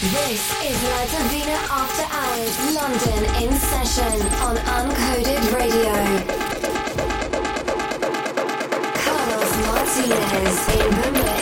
This is La Divina After Hours London in session on Uncoded Radio. Carlos Martinez in the mix.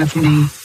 With me.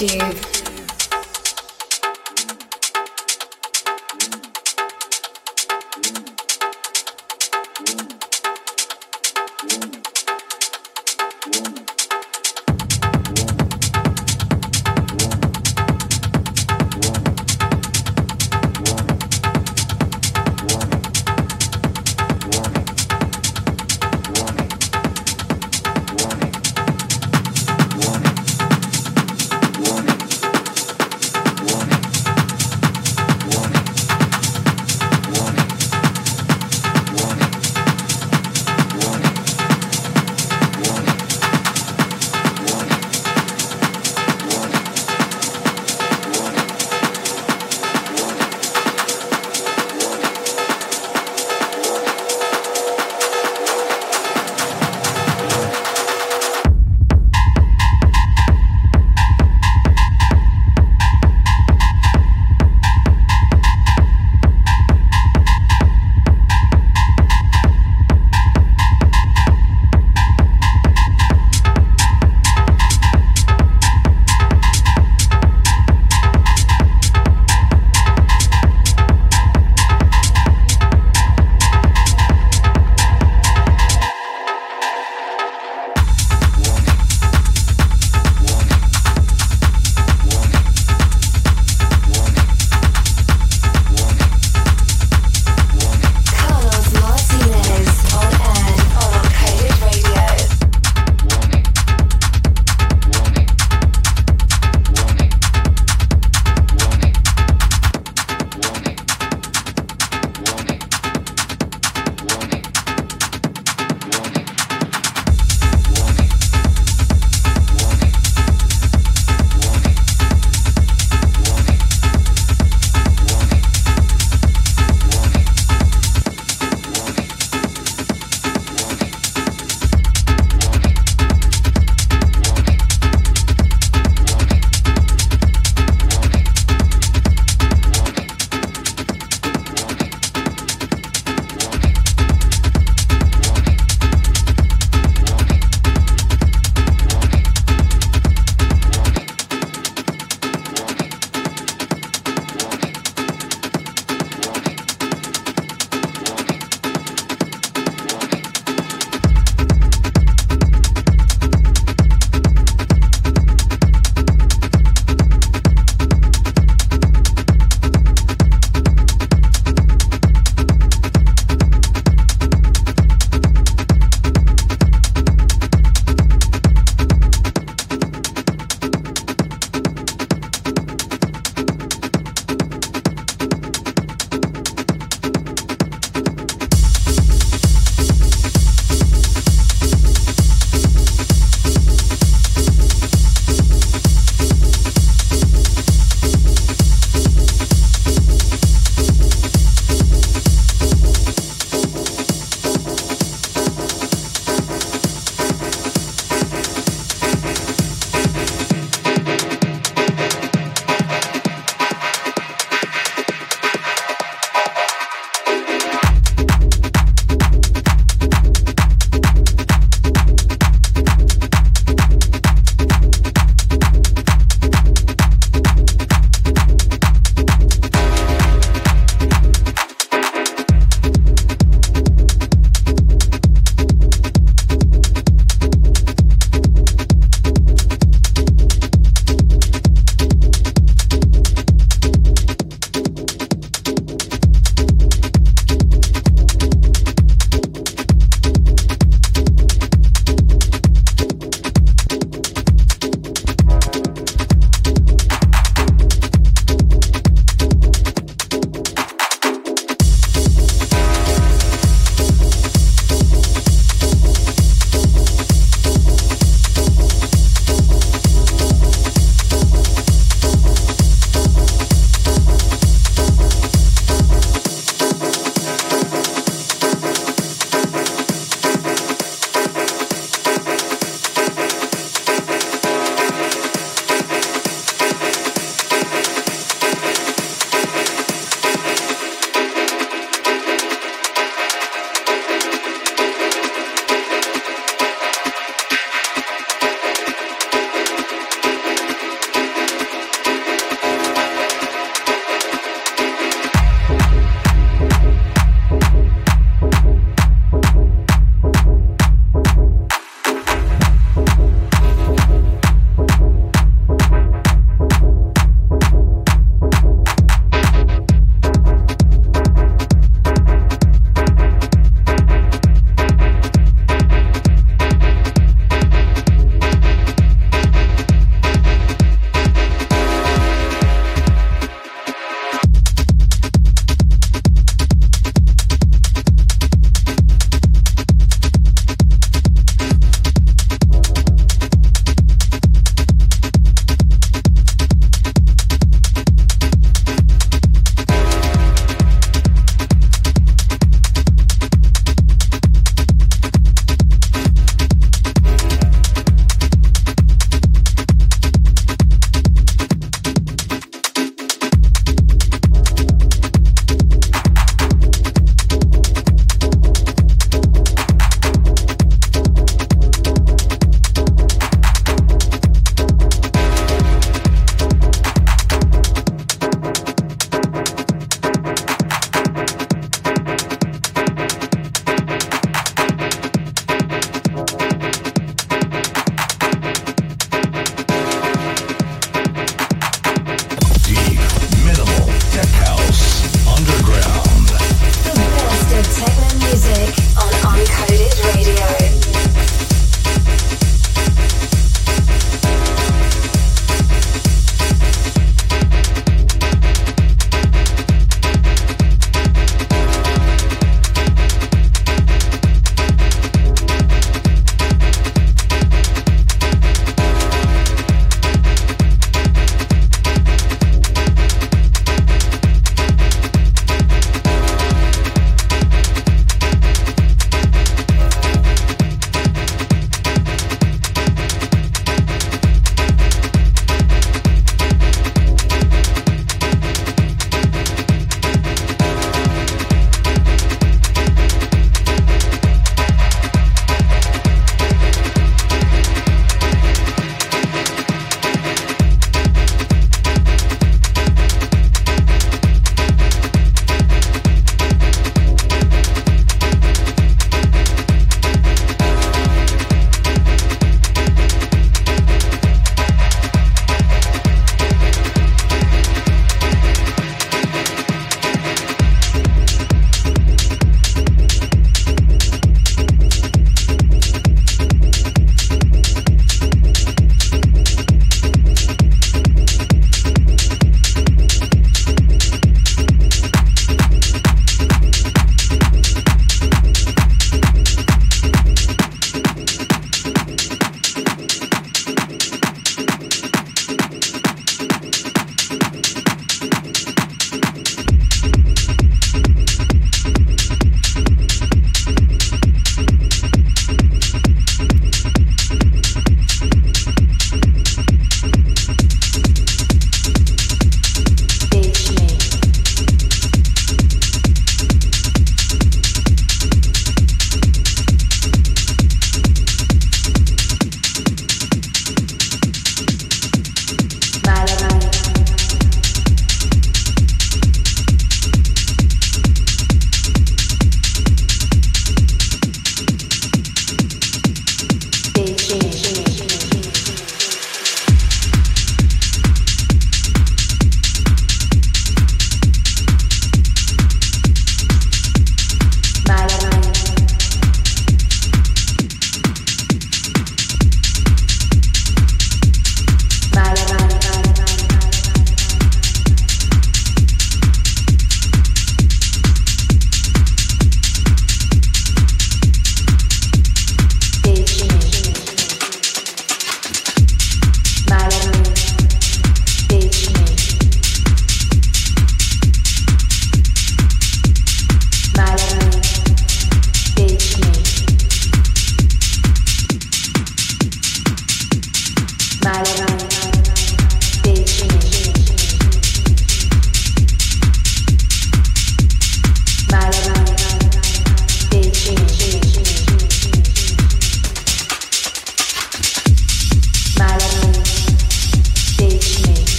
Tube.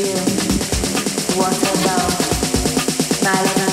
You. What about? Smile at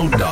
on